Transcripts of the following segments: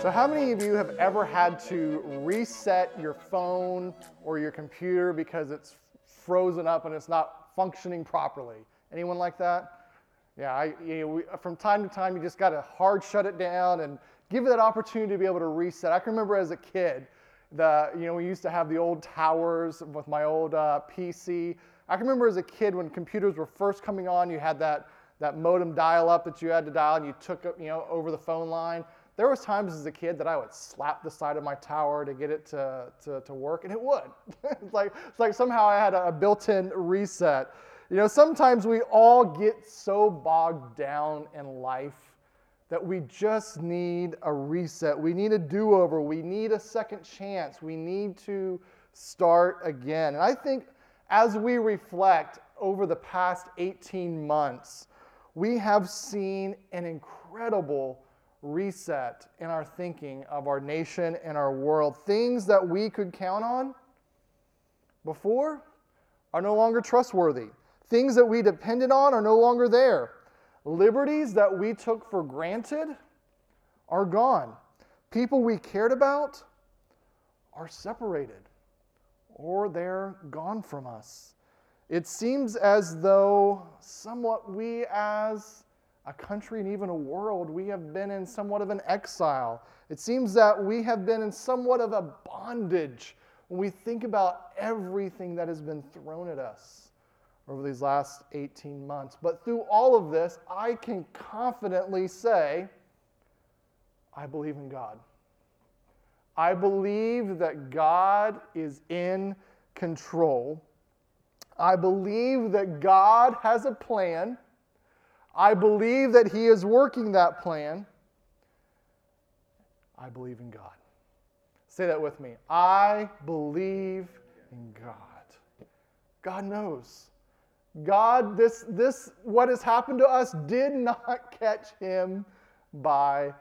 So, how many of you have ever had to reset your phone or your computer because it's frozen up and it's not functioning properly? Anyone like that? Yeah, I, you know, we, from time to time, you just got to hard shut it down and give it that opportunity to be able to reset. I can remember as a kid, the, you know, we used to have the old towers with my old uh, PC. I can remember as a kid when computers were first coming on, you had that, that modem dial up that you had to dial and you took you know, over the phone line. There was times as a kid that I would slap the side of my tower to get it to, to, to work, and it would. it's, like, it's like somehow I had a, a built-in reset. You know, sometimes we all get so bogged down in life that we just need a reset. We need a do over. We need a second chance. We need to start again. And I think as we reflect over the past 18 months, we have seen an incredible reset in our thinking of our nation and our world. Things that we could count on before are no longer trustworthy. Things that we depended on are no longer there. Liberties that we took for granted are gone. People we cared about are separated or they're gone from us. It seems as though somewhat we, as a country and even a world, we have been in somewhat of an exile. It seems that we have been in somewhat of a bondage when we think about everything that has been thrown at us over these last 18 months. But through all of this, I can confidently say, I believe in God. I believe that God is in control. I believe that God has a plan. I believe that He is working that plan. I believe in God. Say that with me. I believe in God. God knows. God, this, this, what has happened to us did not catch him by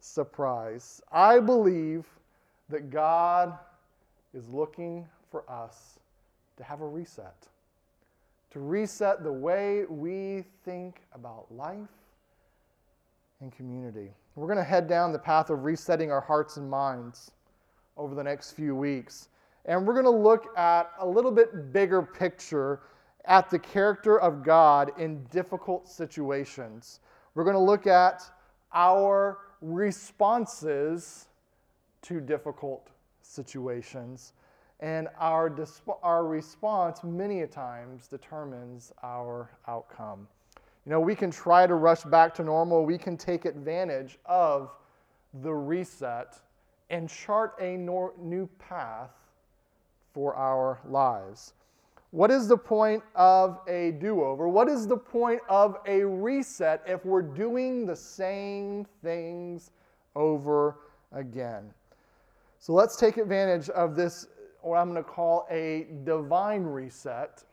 surprise. I believe that God is looking for us to have a reset, to reset the way we think about life and community. We're going to head down the path of resetting our hearts and minds over the next few weeks. And we're going to look at a little bit bigger picture at the character of God in difficult situations. We're going to look at our responses to difficult situations. And our, disp- our response, many a times, determines our outcome. You know, we can try to rush back to normal, we can take advantage of the reset and chart a nor- new path for our lives. What is the point of a do over? What is the point of a reset if we're doing the same things over again? So let's take advantage of this, what I'm going to call a divine reset,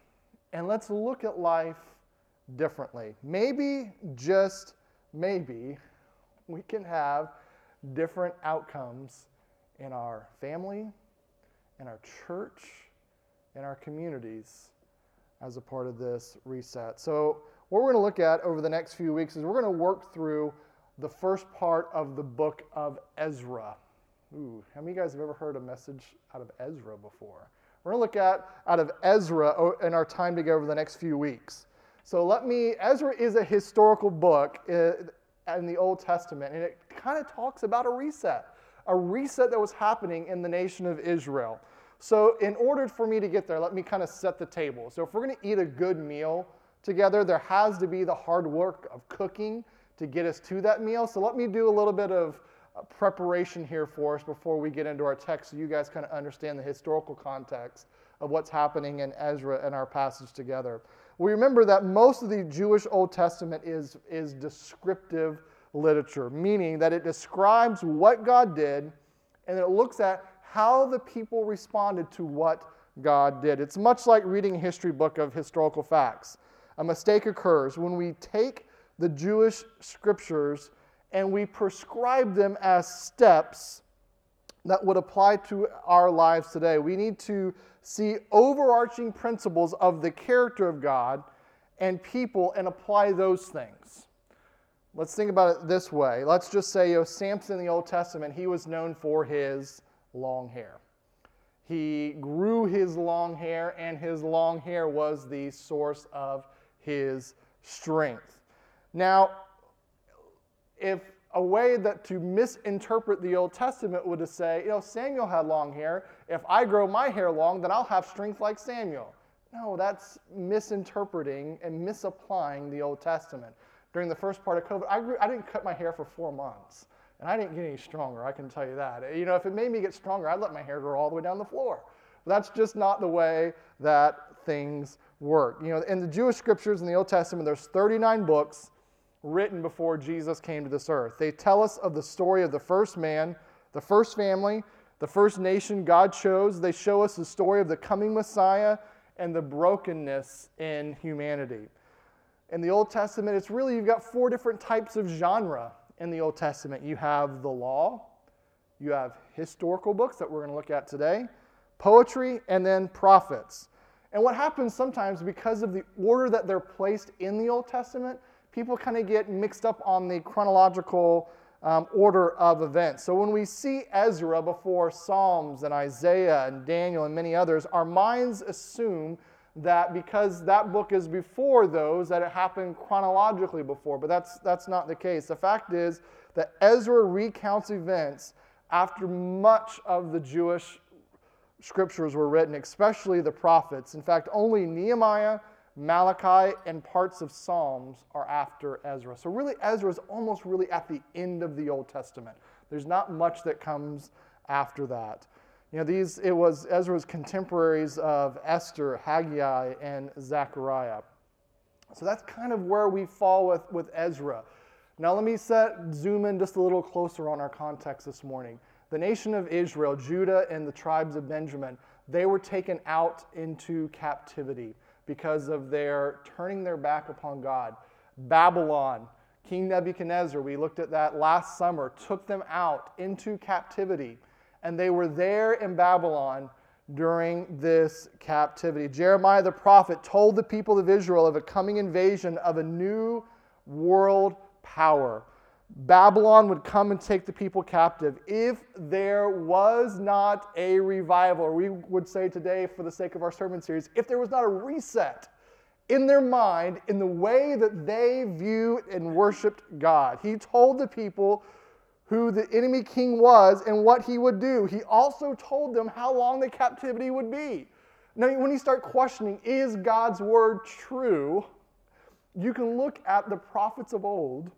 and let's look at life differently. Maybe, just maybe, we can have different outcomes in our family, in our church in our communities as a part of this reset. So, what we're going to look at over the next few weeks is we're going to work through the first part of the book of Ezra. Ooh, how many of you guys have ever heard a message out of Ezra before? We're going to look at out of Ezra in our time together over the next few weeks. So let me, Ezra is a historical book uh, in the Old Testament, and it kind of talks about a reset, a reset that was happening in the nation of Israel. So, in order for me to get there, let me kind of set the table. So, if we're going to eat a good meal together, there has to be the hard work of cooking to get us to that meal. So, let me do a little bit of preparation here for us before we get into our text so you guys kind of understand the historical context of what's happening in Ezra and our passage together. We remember that most of the Jewish Old Testament is, is descriptive literature, meaning that it describes what God did and it looks at how the people responded to what God did. It's much like reading a history book of historical facts. A mistake occurs when we take the Jewish scriptures and we prescribe them as steps that would apply to our lives today. We need to see overarching principles of the character of God and people and apply those things. Let's think about it this way. Let's just say, you know, Samson in the Old Testament, he was known for his long hair. He grew his long hair, and his long hair was the source of his strength. Now, if a way that to misinterpret the Old Testament would to say, you know, Samuel had long hair. If I grow my hair long, then I'll have strength like Samuel. No, that's misinterpreting and misapplying the Old Testament. During the first part of COVID, I, grew, I didn't cut my hair for four months, and I didn't get any stronger, I can tell you that. You know, if it made me get stronger, I'd let my hair grow all the way down the floor. But that's just not the way that things work. You know, in the Jewish scriptures in the Old Testament, there's 39 books written before Jesus came to this earth. They tell us of the story of the first man, the first family, the first nation God chose. They show us the story of the coming Messiah and the brokenness in humanity. In the Old Testament, it's really, you've got four different types of genre in the Old Testament. You have the law, you have historical books that we're going to look at today, poetry, and then prophets. And what happens sometimes because of the order that they're placed in the Old Testament, people kind of get mixed up on the chronological um, order of events. So when we see Ezra before Psalms and Isaiah and Daniel and many others, our minds assume that because that book is before those, that it happened chronologically before. But that's, that's not the case. The fact is that Ezra recounts events after much of the Jewish scriptures were written, especially the prophets. In fact, only Nehemiah Malachi and parts of Psalms are after Ezra. So, really, Ezra is almost really at the end of the Old Testament. There's not much that comes after that. You know, these, it was Ezra's contemporaries of Esther, Haggai, and Zechariah. So that's kind of where we fall with, with Ezra. Now, let me set, zoom in just a little closer on our context this morning. The nation of Israel, Judah, and the tribes of Benjamin, they were taken out into captivity because of their turning their back upon God. Babylon, King Nebuchadnezzar, we looked at that last summer, took them out into captivity. And they were there in Babylon during this captivity. Jeremiah the prophet told the people of Israel of a coming invasion of a new world power. Babylon would come and take the people captive if there was not a revival, or we would say today, for the sake of our sermon series, if there was not a reset in their mind in the way that they viewed and worshiped God. He told the people who the enemy king was and what he would do. He also told them how long the captivity would be. Now, when you start questioning, is God's word true? You can look at the prophets of old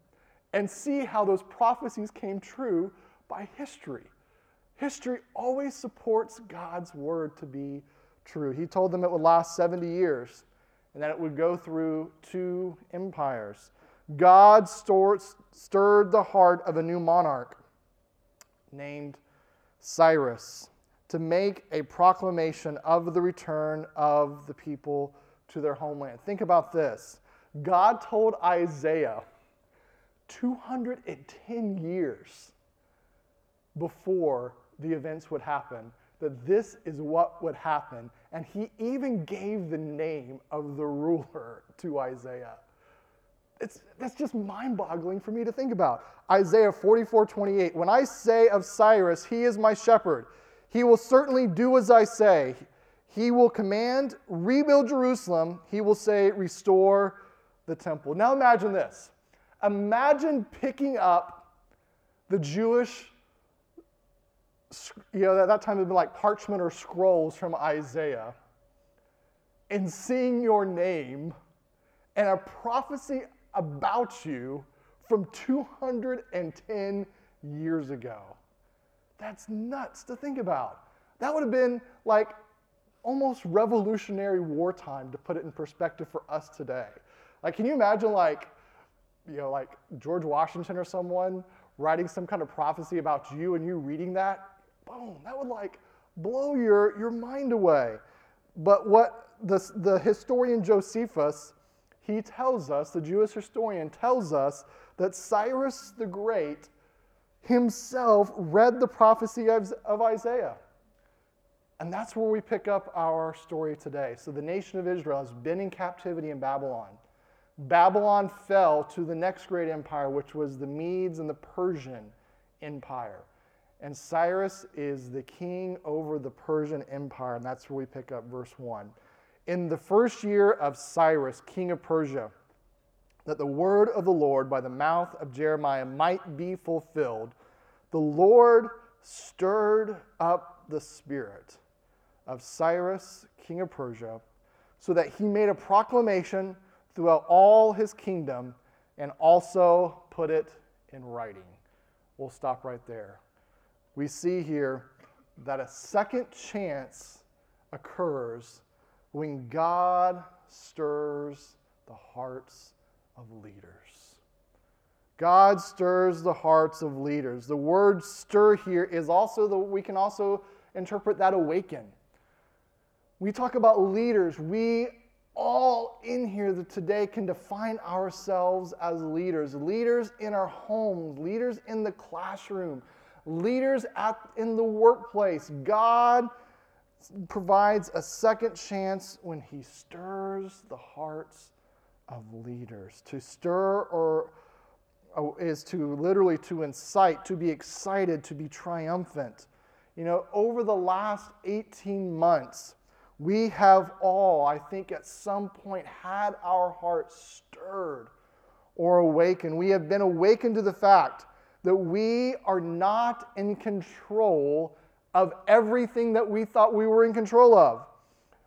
and see how those prophecies came true by history. History always supports God's word to be true. He told them it would last 70 years and that it would go through two empires. God stirred the heart of a new monarch named Cyrus to make a proclamation of the return of the people to their homeland. Think about this God told Isaiah 210 years before the events would happen that this is what would happen. And he even gave the name of the ruler to Isaiah. It's, that's just mind boggling for me to think about. Isaiah 44 28. When I say of Cyrus, he is my shepherd, he will certainly do as I say. He will command, rebuild Jerusalem. He will say, restore the temple. Now imagine this Imagine picking up the Jewish, you know, at that time it would be like parchment or scrolls from Isaiah, and seeing your name and a prophecy about you from 210 years ago. That's nuts to think about. That would have been like almost revolutionary wartime to put it in perspective for us today. Like, can you imagine, like, you know, like George Washington or someone writing some kind of prophecy about you and you reading that, boom, that would like blow your, your mind away. But what the, the historian Josephus, he tells us, the Jewish historian tells us that Cyrus the Great himself read the prophecy of, of Isaiah. And that's where we pick up our story today. So the nation of Israel has been in captivity in Babylon. Babylon fell to the next great empire, which was the Medes and the Persian Empire. And Cyrus is the king over the Persian Empire, and that's where we pick up verse 1. In the first year of Cyrus, king of Persia, that the word of the Lord by the mouth of Jeremiah might be fulfilled, the Lord stirred up the spirit of Cyrus, king of Persia, so that he made a proclamation throughout all his kingdom and also put it in writing. We'll stop right there. We see here that a second chance occurs when God stirs the hearts of leaders. God stirs the hearts of leaders. The word stir here is also the we can also interpret that awaken. We talk about leaders. We all in here that today can define ourselves as leaders. Leaders in our homes, leaders in the classroom, leaders at, in the workplace. God provides a second chance when He stirs the hearts of leaders. To stir or oh, is to literally to incite, to be excited, to be triumphant. You know, over the last 18 months, we have all, I think, at some point had our hearts stirred or awakened. We have been awakened to the fact that we are not in control of everything that we thought we were in control of.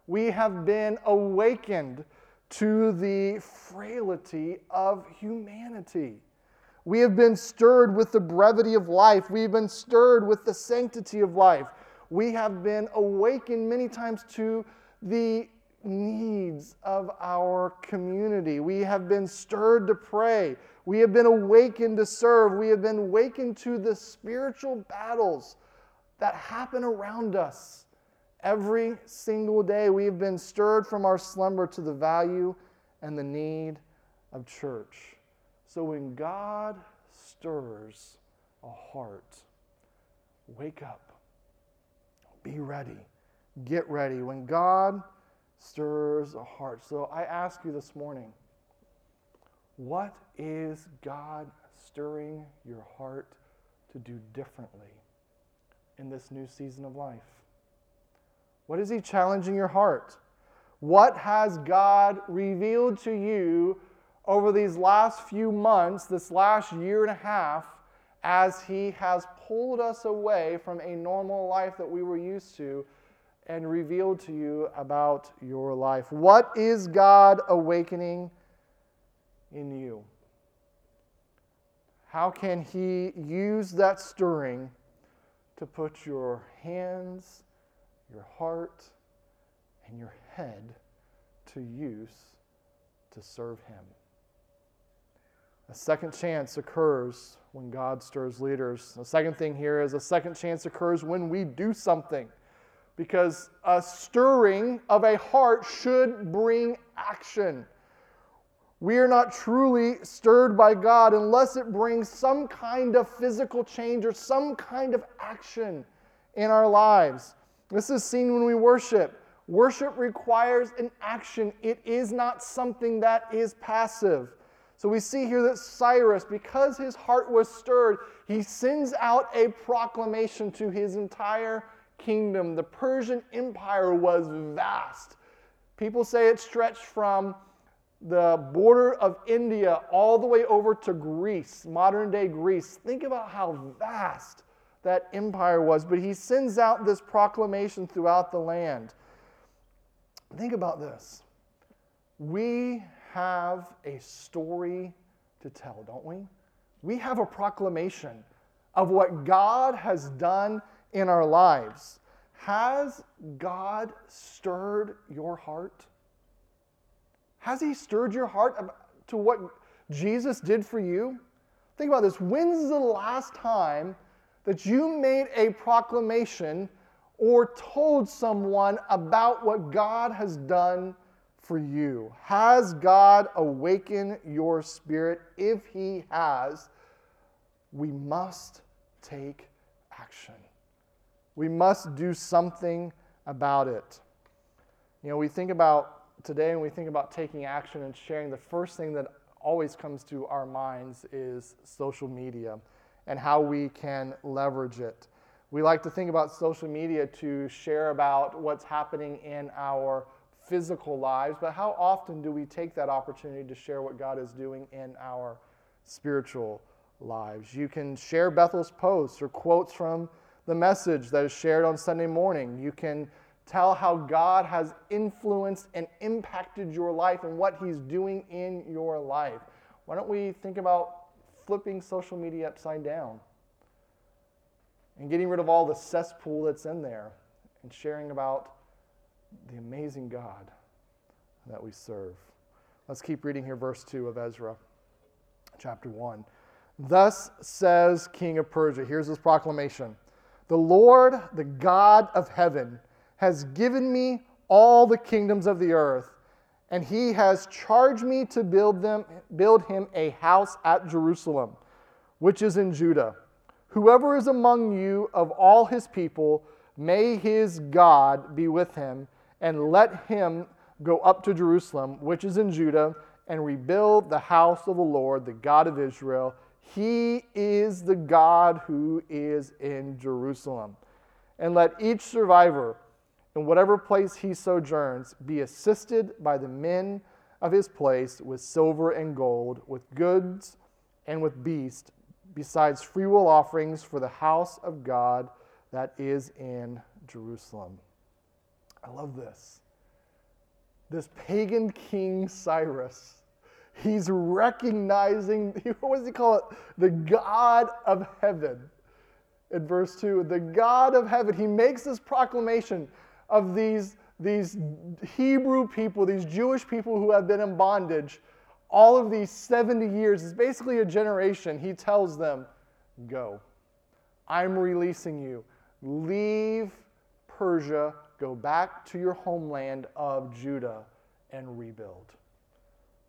We have been awakened to the frailty of humanity. We have been stirred with the brevity of life. We have been stirred with the sanctity of life we have been awakened many times to the needs of our community. We have been stirred to pray. We have been awakened to serve. We have been awakened to the spiritual battles that happen around us. Every single day, we have been stirred from our slumber to the value and the need of church. So when God stirs a heart, wake up be ready. Get ready. When God stirs a heart. So I ask you this morning what is God stirring your heart to do differently in this new season of life? What is He challenging your heart? What has God revealed to you over these last few months, this last year and a half, as He has pulled us away from a normal life that we were used to and revealed to you about your life. What is God awakening in you? How can He use that stirring to put your hands, your heart, and your head to use to serve Him? A second chance occurs when God stirs leaders. The second thing here is a second chance occurs when we do something. Because a stirring of a heart should bring action. We are not truly stirred by God unless it brings some kind of physical change or some kind of action in our lives. This is seen when we worship. Worship requires an action, it is not something that is passive. So we see here that Cyrus, because his heart was stirred, he sends out a proclamation to his entire kingdom. The Persian Empire was vast. People say it stretched from the border of India all the way over to Greece, modern day Greece. Think about how vast that empire was. But he sends out this proclamation throughout the land. Think about this. We have a story to tell, don't we? We have a proclamation of what God has done in our lives. Has God stirred your heart? Has He stirred your heart to what Jesus did for you? Think about this. When's the last time that you made a proclamation or told someone about what God has done for you? Has God awakened your spirit? If He has, we must take action. We must do something about it. You know, we think about today and we think about taking action and sharing, the first thing that always comes to our minds is social media and how we can leverage it. We like to think about social media to share about what's happening in our physical lives, but how often do we take that opportunity to share what God is doing in our spiritual lives? You can share Bethel's posts or quotes from the message that is shared on Sunday morning. You can tell how God has influenced and impacted your life and what He's doing in your life. Why don't we think about flipping social media upside down and getting rid of all the cesspool that's in there and sharing about the amazing God that we serve? Let's keep reading here, verse 2 of Ezra, chapter 1. Thus says King of Persia. Here's his proclamation The Lord, the God of heaven, has given me all the kingdoms of the earth, and he has charged me to build them build him a house at Jerusalem, which is in Judah. Whoever is among you of all his people, may his God be with him, and let him go up to Jerusalem, which is in Judah, and rebuild the house of the Lord, the God of Israel. He is the God who is in Jerusalem. And let each survivor in whatever place he sojourns, be assisted by the men of his place with silver and gold, with goods and with beasts, besides freewill offerings for the house of God that is in Jerusalem. I love this. This pagan king Cyrus, he's recognizing, what does he call it? The God of heaven. In verse 2, the God of heaven, he makes this proclamation of these, these Hebrew people, these Jewish people who have been in bondage all of these 70 years. It's basically a generation. He tells them, Go. I'm releasing you. Leave Persia, go back to your homeland of Judah and rebuild.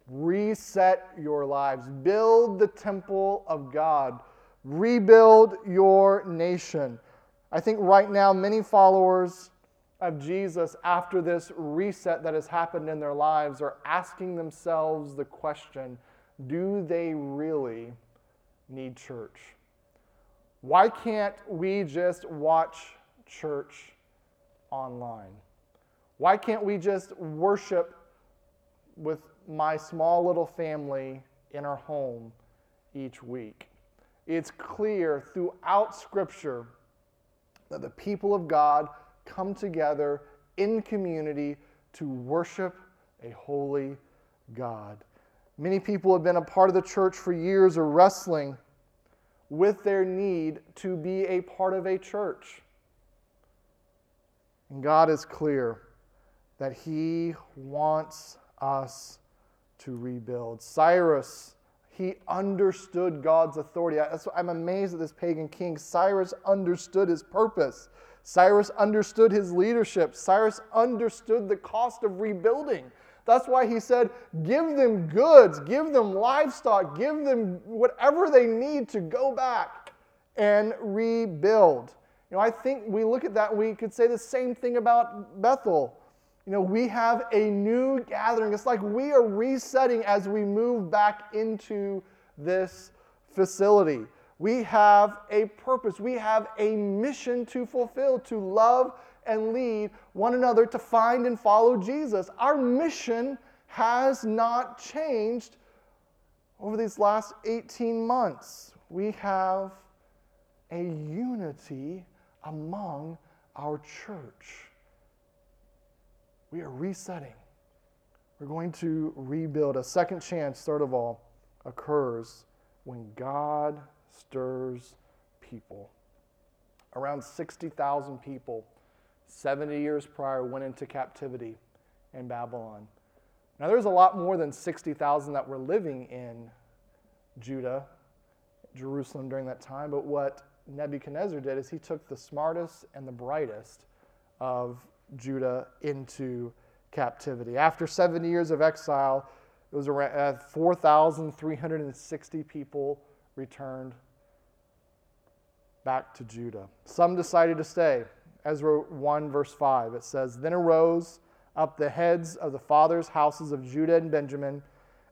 Reset your lives. Build the temple of God. Rebuild your nation. I think right now, many followers of Jesus after this reset that has happened in their lives are asking themselves the question do they really need church? Why can't we just watch church online? Why can't we just worship with my small little family in our home each week? It's clear throughout Scripture that the people of God come together in community to worship a holy God. Many people have been a part of the church for years are wrestling with their need to be a part of a church. And God is clear that He wants us to rebuild. Cyrus, he understood God's authority. I'm amazed at this pagan king. Cyrus understood his purpose. Cyrus understood his leadership. Cyrus understood the cost of rebuilding. That's why he said, Give them goods, give them livestock, give them whatever they need to go back and rebuild. You know, I think we look at that, we could say the same thing about Bethel. You know, we have a new gathering. It's like we are resetting as we move back into this facility. We have a purpose. We have a mission to fulfill, to love and lead one another to find and follow Jesus. Our mission has not changed over these last 18 months. We have a unity among our church. We are resetting. We're going to rebuild. A second chance, third of all, occurs when God stirs people. Around 60,000 people, 70 years prior, went into captivity in Babylon. Now, there's a lot more than 60,000 that were living in Judah, Jerusalem during that time, but what Nebuchadnezzar did is he took the smartest and the brightest of Judah into captivity. After 70 years of exile, it was around uh, 4,360 people returned back to Judah. Some decided to stay, Ezra 1, verse 5. It says, Then arose up the heads of the fathers' houses of Judah and Benjamin,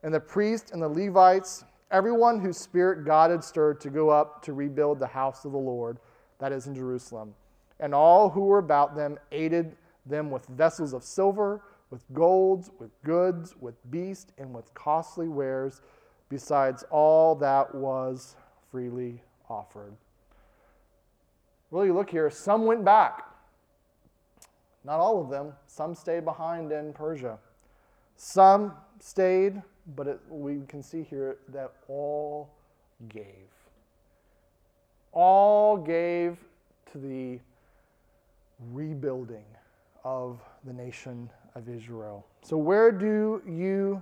and the priests and the Levites, everyone whose spirit God had stirred to go up to rebuild the house of the Lord, that is in Jerusalem. And all who were about them aided them with vessels of silver, with golds, with goods, with beasts, and with costly wares, besides all that was freely offered. Really, look here. Some went back. Not all of them. Some stayed behind in Persia. Some stayed, but it, we can see here that all gave. All gave to the rebuilding of the nation of Israel. So, where do you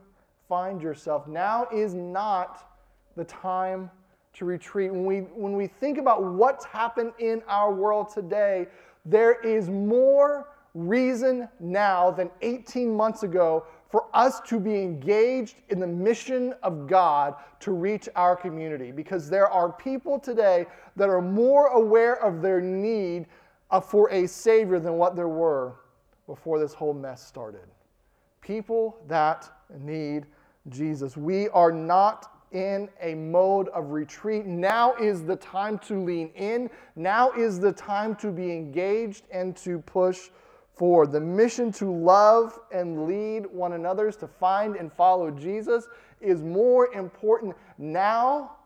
find yourself? Now is not the time to retreat. When we, when we think about what's happened in our world today, there is more reason now than 18 months ago for us to be engaged in the mission of God to reach our community because there are people today that are more aware of their need uh, for a Savior than what there were before this whole mess started. People that need Jesus. We are not in a mode of retreat. Now is the time to lean in. Now is the time to be engaged and to push forward. The mission to love and lead one another, to find and follow Jesus, is more important now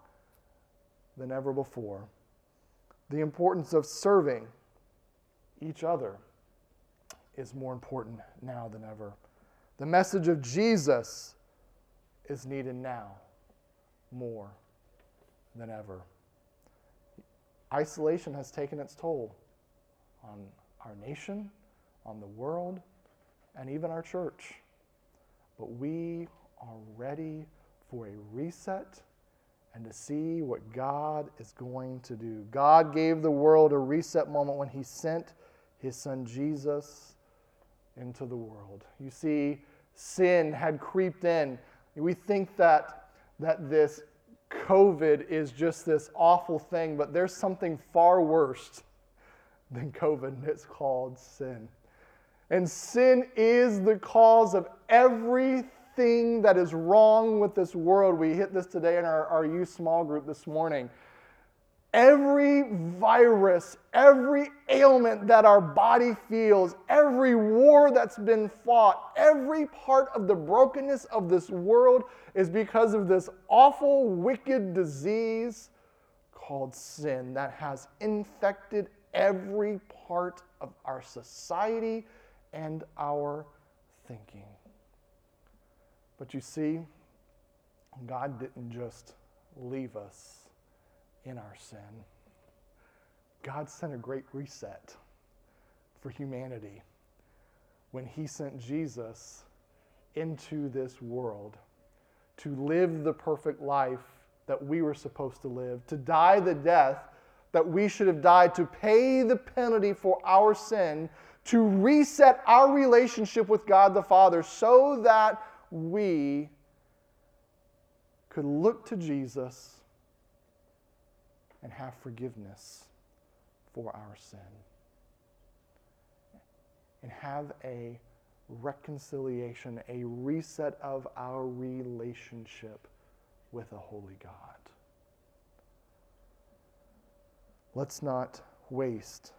than ever before. The importance of serving each other is more important now than ever. The message of Jesus is needed now more than ever. Isolation has taken its toll on our nation, on the world, and even our church. But we are ready for a reset and to see what God is going to do. God gave the world a reset moment when He sent His Son Jesus into the world. You see, sin had creeped in. We think that that this COVID is just this awful thing, but there's something far worse than COVID, and it's called sin. And sin is the cause of everything that is wrong with this world. We hit this today in our, our youth small group this morning. Every virus, every ailment that our body feels, every war that's been fought, every part of the brokenness of this world is because of this awful, wicked disease called sin that has infected every part of our society and our thinking. But you see, God didn't just leave us in our sin. God sent a great reset for humanity when He sent Jesus into this world to live the perfect life that we were supposed to live, to die the death that we should have died, to pay the penalty for our sin, to reset our relationship with God the Father so that we could look to Jesus and have forgiveness for our sin. And have a reconciliation, a reset of our relationship with a holy God. Let's not waste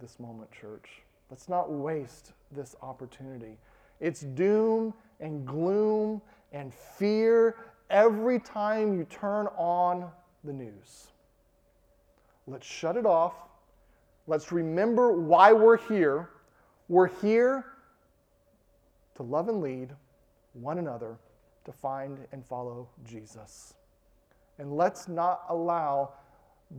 this moment, church. Let's not waste this opportunity. It's doom and gloom and fear every time you turn on the news. Let's shut it off. Let's remember why we're here. We're here to love and lead one another to find and follow Jesus. And let's not allow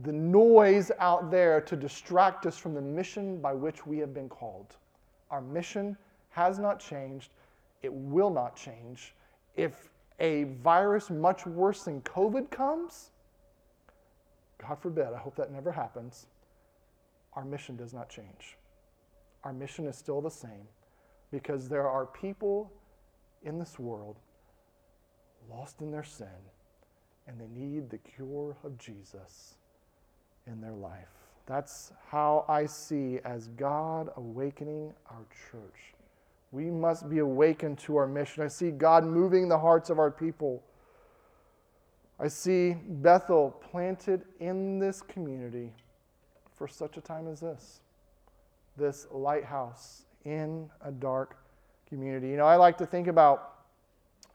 the noise out there to distract us from the mission by which we have been called. Our mission has not changed, it will not change. If a virus much worse than COVID comes, God forbid, I hope that never happens, our mission does not change. Our mission is still the same because there are people in this world lost in their sin and they need the cure of Jesus in their life. That's how I see as God awakening our church. We must be awakened to our mission. I see God moving the hearts of our people. I see Bethel planted in this community for such a time as this. This lighthouse in a dark community. You know, I like to think about,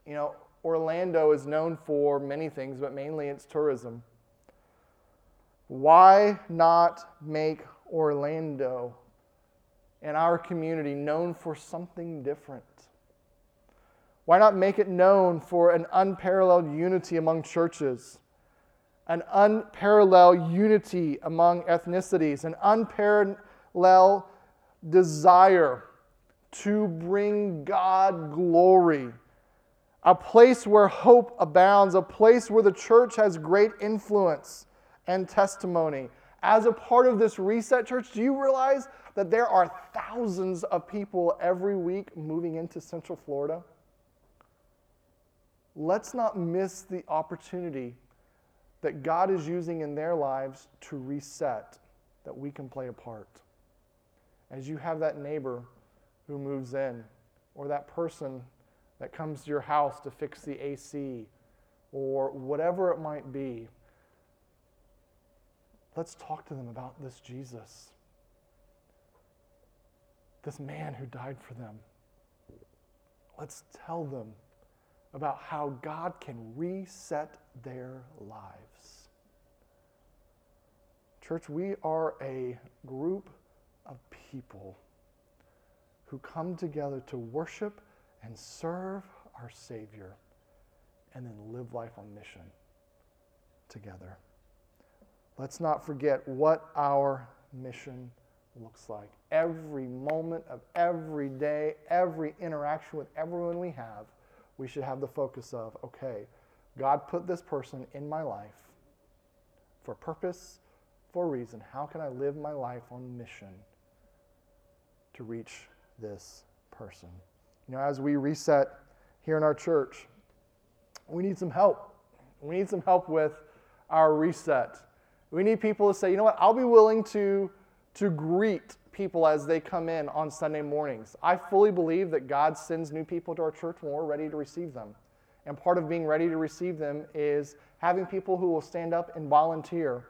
you know, Orlando is known for many things, but mainly it's tourism. Why not make Orlando and our community known for something different? Why not make it known for an unparalleled unity among churches, an unparalleled unity among ethnicities, an unparalleled desire to bring God glory, a place where hope abounds, a place where the church has great influence and testimony. As a part of this reset church, do you realize that there are thousands of people every week moving into Central Florida? Let's not miss the opportunity that God is using in their lives to reset, that we can play a part. As you have that neighbor who moves in, or that person that comes to your house to fix the AC, or whatever it might be, let's talk to them about this Jesus, this man who died for them. Let's tell them about how God can reset their lives. Church, we are a group of people who come together to worship and serve our Savior and then live life on mission together. Let's not forget what our mission looks like. Every moment of every day, every interaction with everyone we have, we should have the focus of okay, God put this person in my life for purpose, for reason. How can I live my life on mission to reach this person? You know, as we reset here in our church, we need some help. We need some help with our reset. We need people to say, you know what, I'll be willing to, to greet people as they come in on Sunday mornings. I fully believe that God sends new people to our church when we're ready to receive them. And part of being ready to receive them is having people who will stand up and volunteer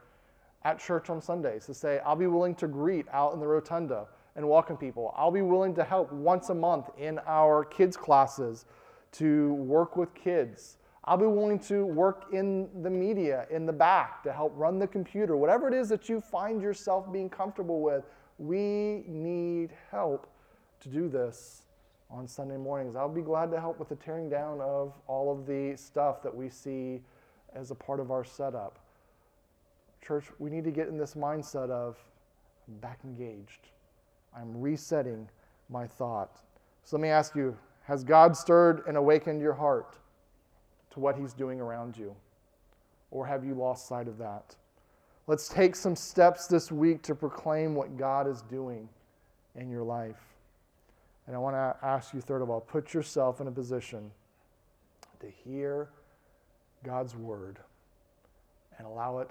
at church on Sundays to say, I'll be willing to greet out in the rotunda and welcome people. I'll be willing to help once a month in our kids' classes to work with kids. I'll be willing to work in the media in the back to help run the computer. Whatever it is that you find yourself being comfortable with, we need help to do this on Sunday mornings. I'll be glad to help with the tearing down of all of the stuff that we see as a part of our setup. Church, we need to get in this mindset of I'm back engaged. I'm resetting my thought. So let me ask you Has God stirred and awakened your heart to what He's doing around you? Or have you lost sight of that? Let's take some steps this week to proclaim what God is doing in your life. And I want to ask you, third of all, put yourself in a position to hear God's word and allow it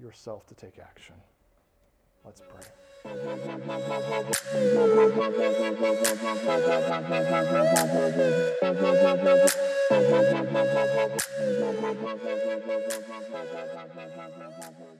yourself to take action. Let's pray. Thank you.